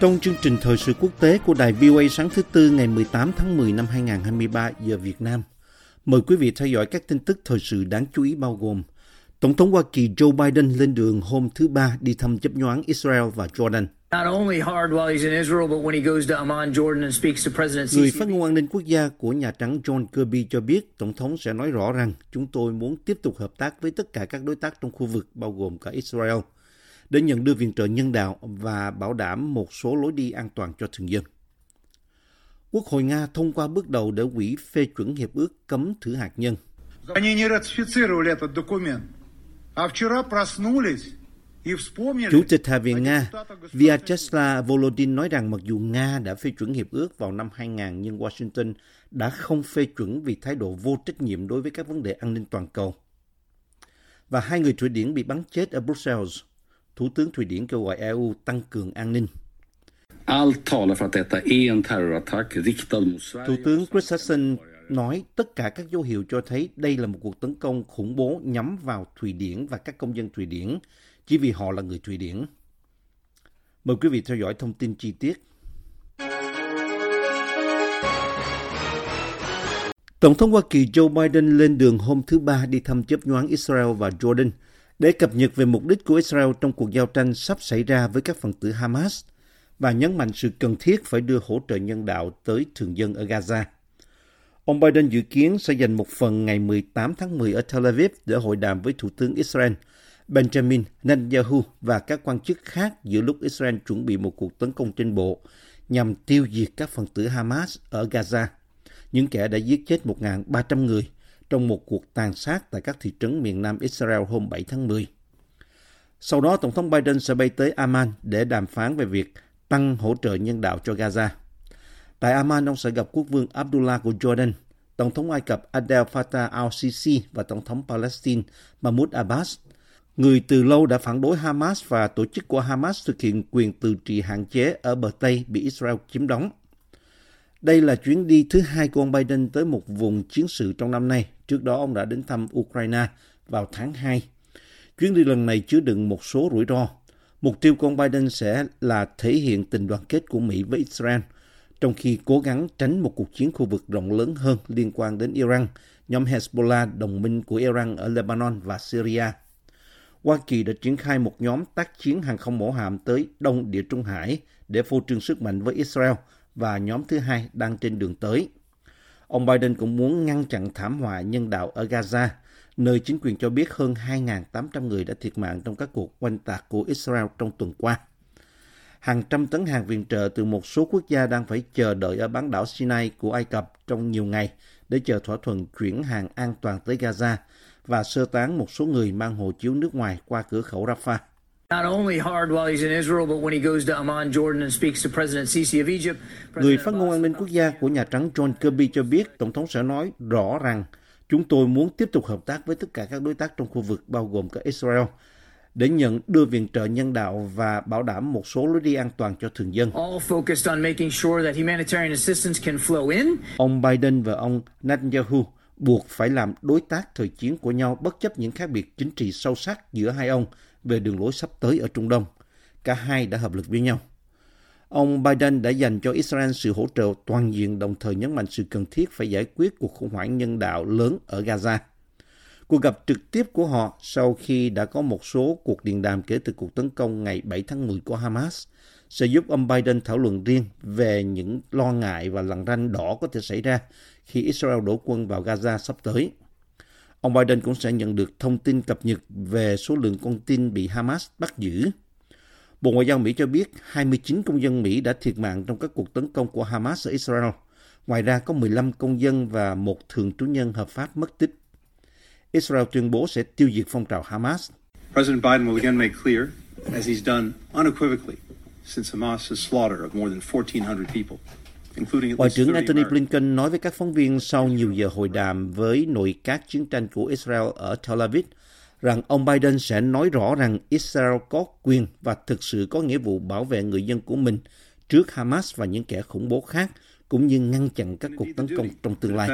Trong chương trình thời sự quốc tế của đài VOA sáng thứ Tư ngày 18 tháng 10 năm 2023 giờ Việt Nam, mời quý vị theo dõi các tin tức thời sự đáng chú ý bao gồm Tổng thống Hoa Kỳ Joe Biden lên đường hôm thứ Ba đi thăm chấp nhoáng Israel và Jordan. not only hard while he's in Israel, but when he goes to Amman, Jordan, and speaks to President Người phát ngôn an ninh quốc gia của Nhà Trắng John Kirby cho biết Tổng thống sẽ nói rõ rằng chúng tôi muốn tiếp tục hợp tác với tất cả các đối tác trong khu vực, bao gồm cả Israel, để nhận đưa viện trợ nhân đạo và bảo đảm một số lối đi an toàn cho thường dân. Quốc hội Nga thông qua bước đầu để quỹ phê chuẩn hiệp ước cấm thử hạt nhân. Chủ tịch Hạ viện Nga Vyacheslav Volodin nói rằng mặc dù Nga đã phê chuẩn hiệp ước vào năm 2000 nhưng Washington đã không phê chuẩn vì thái độ vô trách nhiệm đối với các vấn đề an ninh toàn cầu. Và hai người Thụy Điển bị bắn chết ở Brussels Thủ tướng Thụy Điển kêu gọi EU tăng cường an ninh. Thủ tướng Christensen nói tất cả các dấu hiệu cho thấy đây là một cuộc tấn công khủng bố nhắm vào Thụy Điển và các công dân Thụy Điển chỉ vì họ là người Thụy Điển. Mời quý vị theo dõi thông tin chi tiết. Tổng thống Hoa Kỳ Joe Biden lên đường hôm thứ Ba đi thăm chấp nhoáng Israel và Jordan để cập nhật về mục đích của Israel trong cuộc giao tranh sắp xảy ra với các phần tử Hamas và nhấn mạnh sự cần thiết phải đưa hỗ trợ nhân đạo tới thường dân ở Gaza. Ông Biden dự kiến sẽ dành một phần ngày 18 tháng 10 ở Tel Aviv để hội đàm với Thủ tướng Israel Benjamin Netanyahu và các quan chức khác giữa lúc Israel chuẩn bị một cuộc tấn công trên bộ nhằm tiêu diệt các phần tử Hamas ở Gaza, những kẻ đã giết chết 1.300 người trong một cuộc tàn sát tại các thị trấn miền nam Israel hôm 7 tháng 10. Sau đó, Tổng thống Biden sẽ bay tới Amman để đàm phán về việc tăng hỗ trợ nhân đạo cho Gaza. Tại Amman, ông sẽ gặp quốc vương Abdullah của Jordan, Tổng thống Ai Cập Abdel Fattah al-Sisi và Tổng thống Palestine Mahmoud Abbas, người từ lâu đã phản đối Hamas và tổ chức của Hamas thực hiện quyền tự trị hạn chế ở bờ Tây bị Israel chiếm đóng. Đây là chuyến đi thứ hai của ông Biden tới một vùng chiến sự trong năm nay. Trước đó, ông đã đến thăm Ukraine vào tháng 2. Chuyến đi lần này chứa đựng một số rủi ro. Mục tiêu của ông Biden sẽ là thể hiện tình đoàn kết của Mỹ với Israel, trong khi cố gắng tránh một cuộc chiến khu vực rộng lớn hơn liên quan đến Iran, nhóm Hezbollah đồng minh của Iran ở Lebanon và Syria. Hoa Kỳ đã triển khai một nhóm tác chiến hàng không mẫu hạm tới Đông Địa Trung Hải để phô trương sức mạnh với Israel và nhóm thứ hai đang trên đường tới. Ông Biden cũng muốn ngăn chặn thảm họa nhân đạo ở Gaza, nơi chính quyền cho biết hơn 2.800 người đã thiệt mạng trong các cuộc oanh tạc của Israel trong tuần qua. Hàng trăm tấn hàng viện trợ từ một số quốc gia đang phải chờ đợi ở bán đảo Sinai của Ai Cập trong nhiều ngày để chờ thỏa thuận chuyển hàng an toàn tới Gaza và sơ tán một số người mang hộ chiếu nước ngoài qua cửa khẩu Rafah. Not only hard while he's in Israel, but when he goes to Amman, Jordan, and speaks to President Sisi of Egypt. Người President phát ngôn an ninh quốc gia của Nhà Trắng John Kirby cho biết Tổng thống sẽ nói rõ rằng chúng tôi muốn tiếp tục hợp tác với tất cả các đối tác trong khu vực bao gồm cả Israel để nhận đưa viện trợ nhân đạo và bảo đảm một số lối đi an toàn cho thường dân. all focused on making sure that humanitarian assistance can flow in Ông Biden và ông Netanyahu buộc phải làm đối tác thời chiến của nhau bất chấp những khác biệt chính trị sâu sắc giữa hai ông về đường lối sắp tới ở Trung Đông. Cả hai đã hợp lực với nhau. Ông Biden đã dành cho Israel sự hỗ trợ toàn diện, đồng thời nhấn mạnh sự cần thiết phải giải quyết cuộc khủng hoảng nhân đạo lớn ở Gaza. Cuộc gặp trực tiếp của họ sau khi đã có một số cuộc điện đàm kể từ cuộc tấn công ngày 7 tháng 10 của Hamas sẽ giúp ông Biden thảo luận riêng về những lo ngại và lằn ranh đỏ có thể xảy ra khi Israel đổ quân vào Gaza sắp tới. Ông Biden cũng sẽ nhận được thông tin cập nhật về số lượng con tin bị Hamas bắt giữ. Bộ Ngoại giao Mỹ cho biết 29 công dân Mỹ đã thiệt mạng trong các cuộc tấn công của Hamas ở Israel. Ngoài ra có 15 công dân và một thường trú nhân hợp pháp mất tích. Israel tuyên bố sẽ tiêu diệt phong trào Hamas. President Biden will again make clear, as he's done unequivocally since Hamas's slaughter of more than 1,400 people, Ngoại trưởng 30 Antony. Blinken nói với các phóng viên sau nhiều giờ hội đàm với nội các chiến tranh của Israel ở Tel Aviv rằng ông Biden sẽ nói rõ rằng Israel có quyền và thực sự có nghĩa vụ bảo vệ người dân của mình trước Hamas và những kẻ khủng bố khác, cũng như ngăn chặn các cuộc tấn công trong tương to lai.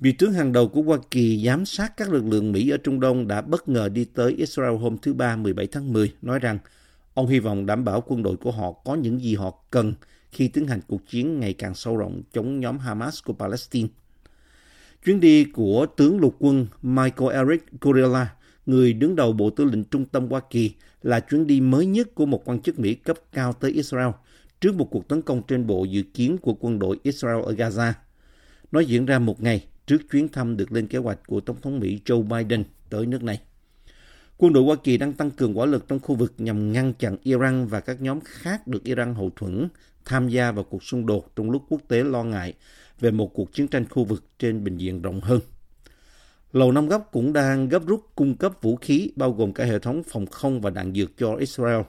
Vị tướng hàng đầu của Hoa Kỳ giám sát các lực lượng Mỹ ở Trung Đông đã bất ngờ đi tới Israel hôm thứ Ba 17 tháng 10, nói rằng ông hy vọng đảm bảo quân đội của họ có những gì họ cần khi tiến hành cuộc chiến ngày càng sâu rộng chống nhóm Hamas của Palestine. Chuyến đi của tướng lục quân Michael Eric Kurilla, người đứng đầu Bộ Tư lệnh Trung tâm Hoa Kỳ, là chuyến đi mới nhất của một quan chức Mỹ cấp cao tới Israel trước một cuộc tấn công trên bộ dự kiến của quân đội Israel ở Gaza. Nó diễn ra một ngày trước chuyến thăm được lên kế hoạch của Tổng thống Mỹ Joe Biden tới nước này. Quân đội Hoa Kỳ đang tăng cường hỏa lực trong khu vực nhằm ngăn chặn Iran và các nhóm khác được Iran hậu thuẫn tham gia vào cuộc xung đột trong lúc quốc tế lo ngại về một cuộc chiến tranh khu vực trên bình diện rộng hơn. Lầu Năm Góc cũng đang gấp rút cung cấp vũ khí bao gồm cả hệ thống phòng không và đạn dược cho Israel.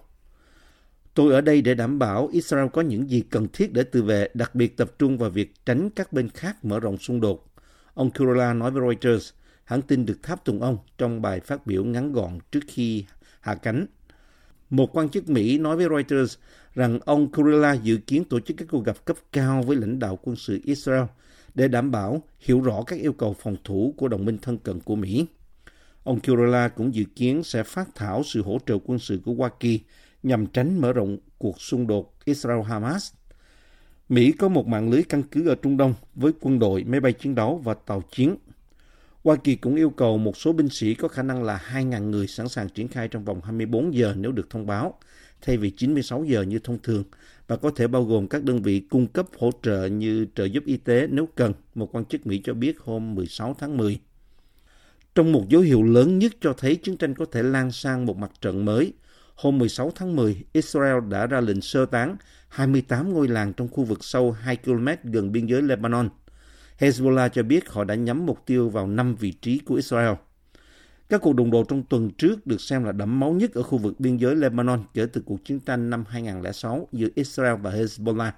Tôi ở đây để đảm bảo Israel có những gì cần thiết để tự vệ, đặc biệt tập trung vào việc tránh các bên khác mở rộng xung đột. Ông Kurila nói với Reuters, hãng tin được tháp tùng ông trong bài phát biểu ngắn gọn trước khi hạ cánh. Một quan chức Mỹ nói với Reuters rằng ông Kurila dự kiến tổ chức các cuộc gặp cấp cao với lãnh đạo quân sự Israel để đảm bảo hiểu rõ các yêu cầu phòng thủ của đồng minh thân cận của Mỹ. Ông Kurila cũng dự kiến sẽ phát thảo sự hỗ trợ quân sự của Hoa Kỳ nhằm tránh mở rộng cuộc xung đột Israel-Hamas. Mỹ có một mạng lưới căn cứ ở Trung Đông với quân đội, máy bay chiến đấu và tàu chiến. Hoa Kỳ cũng yêu cầu một số binh sĩ có khả năng là 2.000 người sẵn sàng triển khai trong vòng 24 giờ nếu được thông báo, thay vì 96 giờ như thông thường, và có thể bao gồm các đơn vị cung cấp hỗ trợ như trợ giúp y tế nếu cần, một quan chức Mỹ cho biết hôm 16 tháng 10. Trong một dấu hiệu lớn nhất cho thấy chiến tranh có thể lan sang một mặt trận mới, hôm 16 tháng 10, Israel đã ra lệnh sơ tán 28 ngôi làng trong khu vực sâu 2 km gần biên giới Lebanon. Hezbollah cho biết họ đã nhắm mục tiêu vào 5 vị trí của Israel. Các cuộc đụng độ trong tuần trước được xem là đẫm máu nhất ở khu vực biên giới Lebanon kể từ cuộc chiến tranh năm 2006 giữa Israel và Hezbollah.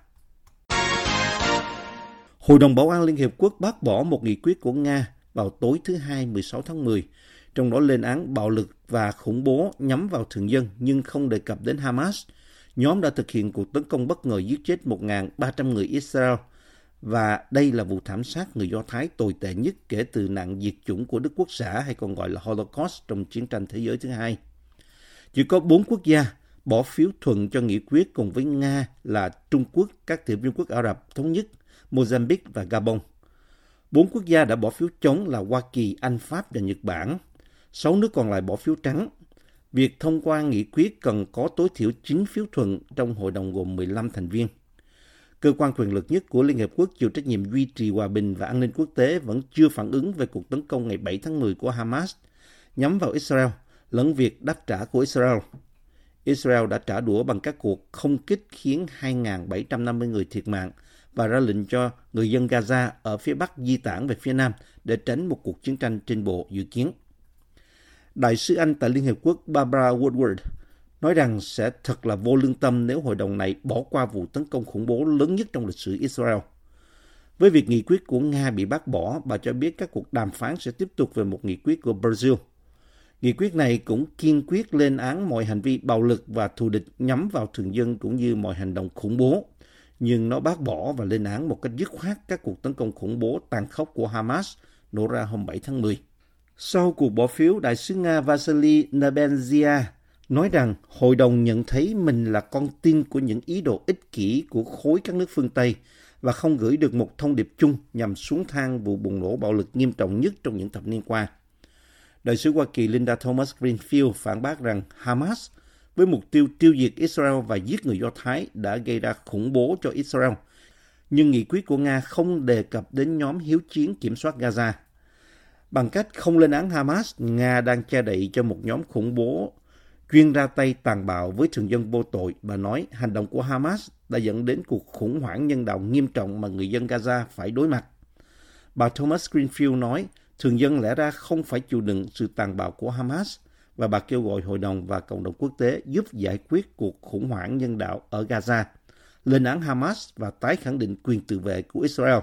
Hội đồng Bảo an Liên Hiệp Quốc bác bỏ một nghị quyết của Nga vào tối thứ Hai 16 tháng 10, trong đó lên án bạo lực và khủng bố nhắm vào thường dân nhưng không đề cập đến Hamas. Nhóm đã thực hiện cuộc tấn công bất ngờ giết chết 1.300 người Israel và đây là vụ thảm sát người Do Thái tồi tệ nhất kể từ nạn diệt chủng của Đức Quốc xã hay còn gọi là Holocaust trong chiến tranh thế giới thứ hai. Chỉ có bốn quốc gia bỏ phiếu thuận cho nghị quyết cùng với Nga là Trung Quốc, các tiểu vương quốc Ả Rập Thống Nhất, Mozambique và Gabon. Bốn quốc gia đã bỏ phiếu chống là Hoa Kỳ, Anh, Pháp và Nhật Bản. Sáu nước còn lại bỏ phiếu trắng. Việc thông qua nghị quyết cần có tối thiểu 9 phiếu thuận trong hội đồng gồm 15 thành viên. Cơ quan quyền lực nhất của Liên Hiệp Quốc chịu trách nhiệm duy trì hòa bình và an ninh quốc tế vẫn chưa phản ứng về cuộc tấn công ngày 7 tháng 10 của Hamas nhắm vào Israel, lẫn việc đáp trả của Israel. Israel đã trả đũa bằng các cuộc không kích khiến 2.750 người thiệt mạng và ra lệnh cho người dân Gaza ở phía Bắc di tản về phía Nam để tránh một cuộc chiến tranh trên bộ dự kiến. Đại sứ Anh tại Liên Hiệp Quốc Barbara Woodward nói rằng sẽ thật là vô lương tâm nếu hội đồng này bỏ qua vụ tấn công khủng bố lớn nhất trong lịch sử Israel. Với việc nghị quyết của Nga bị bác bỏ, bà cho biết các cuộc đàm phán sẽ tiếp tục về một nghị quyết của Brazil. Nghị quyết này cũng kiên quyết lên án mọi hành vi bạo lực và thù địch nhắm vào thường dân cũng như mọi hành động khủng bố, nhưng nó bác bỏ và lên án một cách dứt khoát các cuộc tấn công khủng bố tàn khốc của Hamas nổ ra hôm 7 tháng 10. Sau cuộc bỏ phiếu, đại sứ Nga Vasily Nebenzia nói rằng hội đồng nhận thấy mình là con tin của những ý đồ ích kỷ của khối các nước phương Tây và không gửi được một thông điệp chung nhằm xuống thang vụ bùng nổ bạo lực nghiêm trọng nhất trong những thập niên qua. Đại sứ Hoa Kỳ Linda Thomas Greenfield phản bác rằng Hamas với mục tiêu tiêu diệt Israel và giết người Do Thái đã gây ra khủng bố cho Israel. Nhưng nghị quyết của Nga không đề cập đến nhóm hiếu chiến kiểm soát Gaza. Bằng cách không lên án Hamas, Nga đang che đậy cho một nhóm khủng bố chuyên ra tay tàn bạo với thường dân vô tội. Bà nói hành động của Hamas đã dẫn đến cuộc khủng hoảng nhân đạo nghiêm trọng mà người dân Gaza phải đối mặt. Bà Thomas Greenfield nói, Thường dân lẽ ra không phải chịu đựng sự tàn bạo của Hamas và bà kêu gọi hội đồng và cộng đồng quốc tế giúp giải quyết cuộc khủng hoảng nhân đạo ở Gaza, lên án Hamas và tái khẳng định quyền tự vệ của Israel.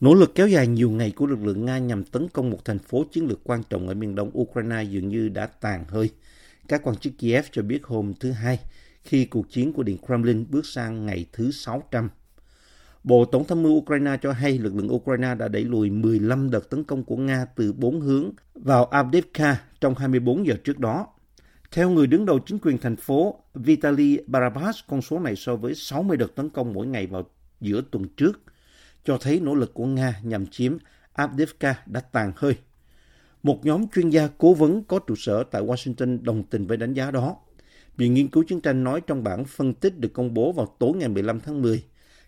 Nỗ lực kéo dài nhiều ngày của lực lượng Nga nhằm tấn công một thành phố chiến lược quan trọng ở miền đông Ukraine dường như đã tàn hơi. Các quan chức Kiev cho biết hôm thứ Hai, khi cuộc chiến của Điện Kremlin bước sang ngày thứ 600. Bộ Tổng tham mưu Ukraine cho hay lực lượng Ukraine đã đẩy lùi 15 đợt tấn công của Nga từ bốn hướng vào Avdiivka trong 24 giờ trước đó. Theo người đứng đầu chính quyền thành phố Vitaly Barabas, con số này so với 60 đợt tấn công mỗi ngày vào giữa tuần trước cho thấy nỗ lực của Nga nhằm chiếm Avdiivka đã tàn hơi. Một nhóm chuyên gia cố vấn có trụ sở tại Washington đồng tình với đánh giá đó. Viện Nghiên cứu Chiến tranh nói trong bản phân tích được công bố vào tối ngày 15 tháng 10,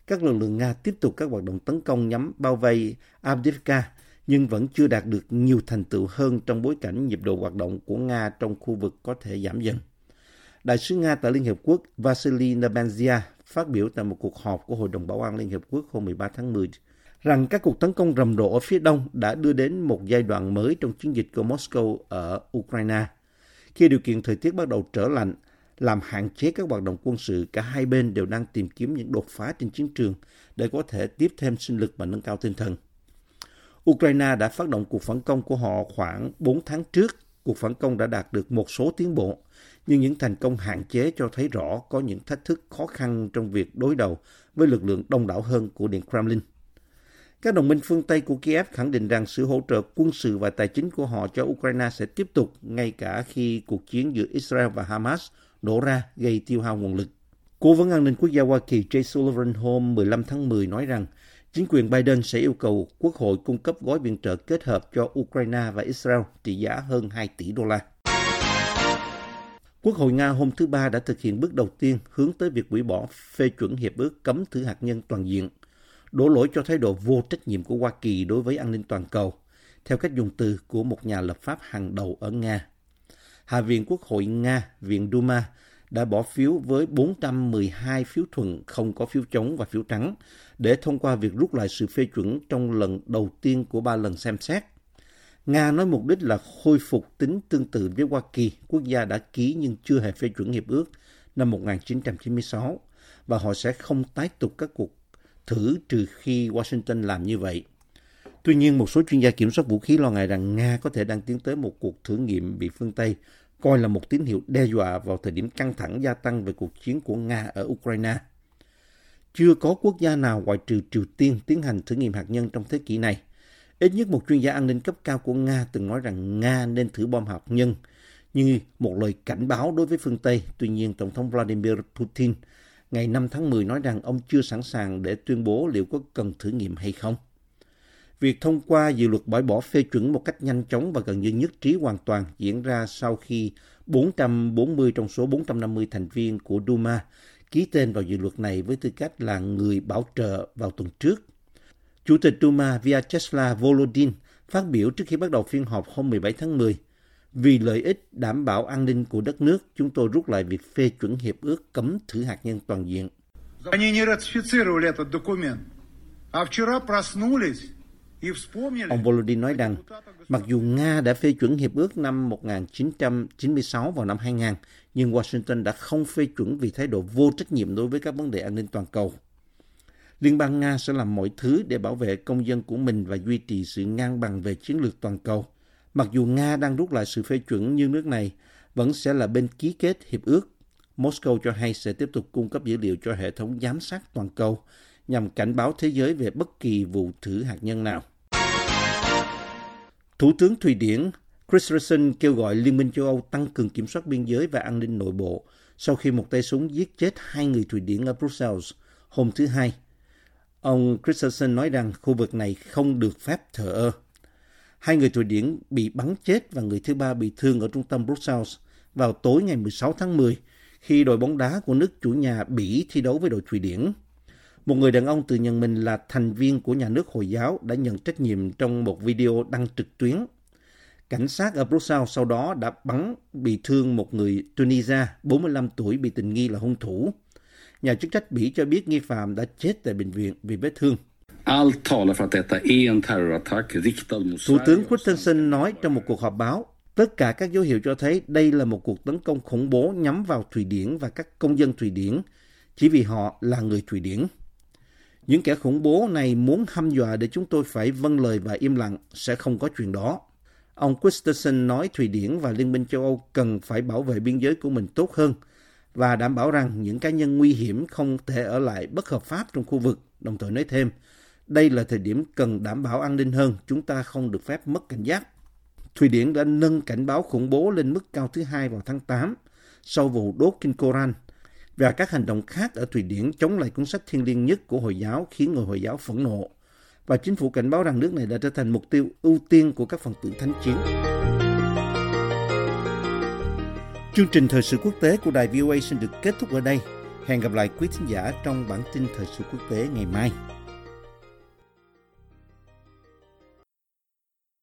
các lực lượng Nga tiếp tục các hoạt động tấn công nhắm bao vây Avdiivka, nhưng vẫn chưa đạt được nhiều thành tựu hơn trong bối cảnh nhịp độ hoạt động của Nga trong khu vực có thể giảm dần. Đại sứ Nga tại Liên Hiệp Quốc Vasily Nebenzia phát biểu tại một cuộc họp của Hội đồng Bảo an Liên Hợp Quốc hôm 13 tháng 10 rằng các cuộc tấn công rầm rộ ở phía đông đã đưa đến một giai đoạn mới trong chiến dịch của Moscow ở Ukraine. Khi điều kiện thời tiết bắt đầu trở lạnh, làm hạn chế các hoạt động quân sự, cả hai bên đều đang tìm kiếm những đột phá trên chiến trường để có thể tiếp thêm sinh lực và nâng cao tinh thần. Ukraine đã phát động cuộc phản công của họ khoảng 4 tháng trước. Cuộc phản công đã đạt được một số tiến bộ, nhưng những thành công hạn chế cho thấy rõ có những thách thức khó khăn trong việc đối đầu với lực lượng đông đảo hơn của Điện Kremlin. Các đồng minh phương Tây của Kiev khẳng định rằng sự hỗ trợ quân sự và tài chính của họ cho Ukraine sẽ tiếp tục ngay cả khi cuộc chiến giữa Israel và Hamas nổ ra gây tiêu hao nguồn lực. Cố vấn an ninh quốc gia Hoa Kỳ Jay Sullivan hôm 15 tháng 10 nói rằng chính quyền Biden sẽ yêu cầu Quốc hội cung cấp gói viện trợ kết hợp cho Ukraine và Israel trị giá hơn 2 tỷ đô la. Quốc hội Nga hôm thứ Ba đã thực hiện bước đầu tiên hướng tới việc hủy bỏ phê chuẩn hiệp ước cấm thử hạt nhân toàn diện, đổ lỗi cho thái độ vô trách nhiệm của Hoa Kỳ đối với an ninh toàn cầu, theo cách dùng từ của một nhà lập pháp hàng đầu ở Nga. Hạ viện Quốc hội Nga, Viện Duma, đã bỏ phiếu với 412 phiếu thuận không có phiếu chống và phiếu trắng để thông qua việc rút lại sự phê chuẩn trong lần đầu tiên của ba lần xem xét. Nga nói mục đích là khôi phục tính tương tự với Hoa Kỳ, quốc gia đã ký nhưng chưa hề phê chuẩn hiệp ước năm 1996, và họ sẽ không tái tục các cuộc thử trừ khi Washington làm như vậy. Tuy nhiên, một số chuyên gia kiểm soát vũ khí lo ngại rằng Nga có thể đang tiến tới một cuộc thử nghiệm bị phương Tây coi là một tín hiệu đe dọa vào thời điểm căng thẳng gia tăng về cuộc chiến của Nga ở Ukraine. Chưa có quốc gia nào ngoại trừ Triều Tiên tiến hành thử nghiệm hạt nhân trong thế kỷ này. Ít nhất một chuyên gia an ninh cấp cao của Nga từng nói rằng Nga nên thử bom hạt nhân như một lời cảnh báo đối với phương Tây. Tuy nhiên, Tổng thống Vladimir Putin ngày 5 tháng 10 nói rằng ông chưa sẵn sàng để tuyên bố liệu có cần thử nghiệm hay không. Việc thông qua dự luật bãi bỏ phê chuẩn một cách nhanh chóng và gần như nhất trí hoàn toàn diễn ra sau khi 440 trong số 450 thành viên của Duma ký tên vào dự luật này với tư cách là người bảo trợ vào tuần trước. Chủ tịch Duma Vyacheslav Volodin phát biểu trước khi bắt đầu phiên họp hôm 17 tháng 10. Vì lợi ích đảm bảo an ninh của đất nước, chúng tôi rút lại việc phê chuẩn hiệp ước cấm thử hạt nhân toàn diện. Они не ратифицировали этот документ. А вчера проснулись и вспомнили... Ông Volodin nói rằng, mặc dù Nga đã phê chuẩn hiệp ước năm 1996 vào năm 2000, nhưng Washington đã không phê chuẩn vì thái độ vô trách nhiệm đối với các vấn đề an ninh toàn cầu. Liên bang Nga sẽ làm mọi thứ để bảo vệ công dân của mình và duy trì sự ngang bằng về chiến lược toàn cầu. Mặc dù Nga đang rút lại sự phê chuẩn nhưng nước này vẫn sẽ là bên ký kết hiệp ước. Moscow cho hay sẽ tiếp tục cung cấp dữ liệu cho hệ thống giám sát toàn cầu nhằm cảnh báo thế giới về bất kỳ vụ thử hạt nhân nào. Thủ tướng Thụy Điển Christensen kêu gọi Liên minh châu Âu tăng cường kiểm soát biên giới và an ninh nội bộ sau khi một tay súng giết chết hai người Thụy Điển ở Brussels hôm thứ Hai. Ông Christensen nói rằng khu vực này không được phép thờ ơ. Hai người Thụy Điển bị bắn chết và người thứ ba bị thương ở trung tâm Brussels vào tối ngày 16 tháng 10 khi đội bóng đá của nước chủ nhà Bỉ thi đấu với đội Thụy Điển. Một người đàn ông tự nhận mình là thành viên của nhà nước Hồi giáo đã nhận trách nhiệm trong một video đăng trực tuyến. Cảnh sát ở Brussels sau đó đã bắn bị thương một người Tunisia 45 tuổi bị tình nghi là hung thủ. Nhà chức trách Bỉ cho biết nghi phạm đã chết tại bệnh viện vì vết thương. Thủ tướng. Christensen nói trong một cuộc họp báo, tất cả các dấu hiệu cho thấy đây là một cuộc tấn công khủng bố nhắm vào Thụy Điển và các công dân Thụy Điển, chỉ vì họ là người Thụy Điển. Những kẻ khủng bố này muốn hăm dọa để chúng tôi phải vâng lời và im lặng, sẽ không có chuyện đó. Ông Christensen nói Thụy Điển và Liên minh châu Âu cần phải bảo vệ biên giới của mình tốt hơn và đảm bảo rằng những cá nhân nguy hiểm không thể ở lại bất hợp pháp trong khu vực, đồng thời nói thêm, đây là thời điểm cần đảm bảo an ninh hơn, chúng ta không được phép mất cảnh giác. Thụy Điển đã nâng cảnh báo khủng bố lên mức cao thứ hai vào tháng 8 sau vụ đốt kinh Koran và các hành động khác ở Thụy Điển chống lại cuốn sách thiêng liêng nhất của Hồi giáo khiến người Hồi giáo phẫn nộ. Và chính phủ cảnh báo rằng nước này đã trở thành mục tiêu ưu tiên của các phần tử thánh chiến. Chương trình thời sự quốc tế của đài VOA xin được kết thúc ở đây. Hẹn gặp lại quý thính giả trong bản tin thời sự quốc tế ngày mai.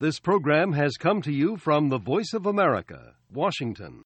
This program has come to you from the Voice of America, Washington.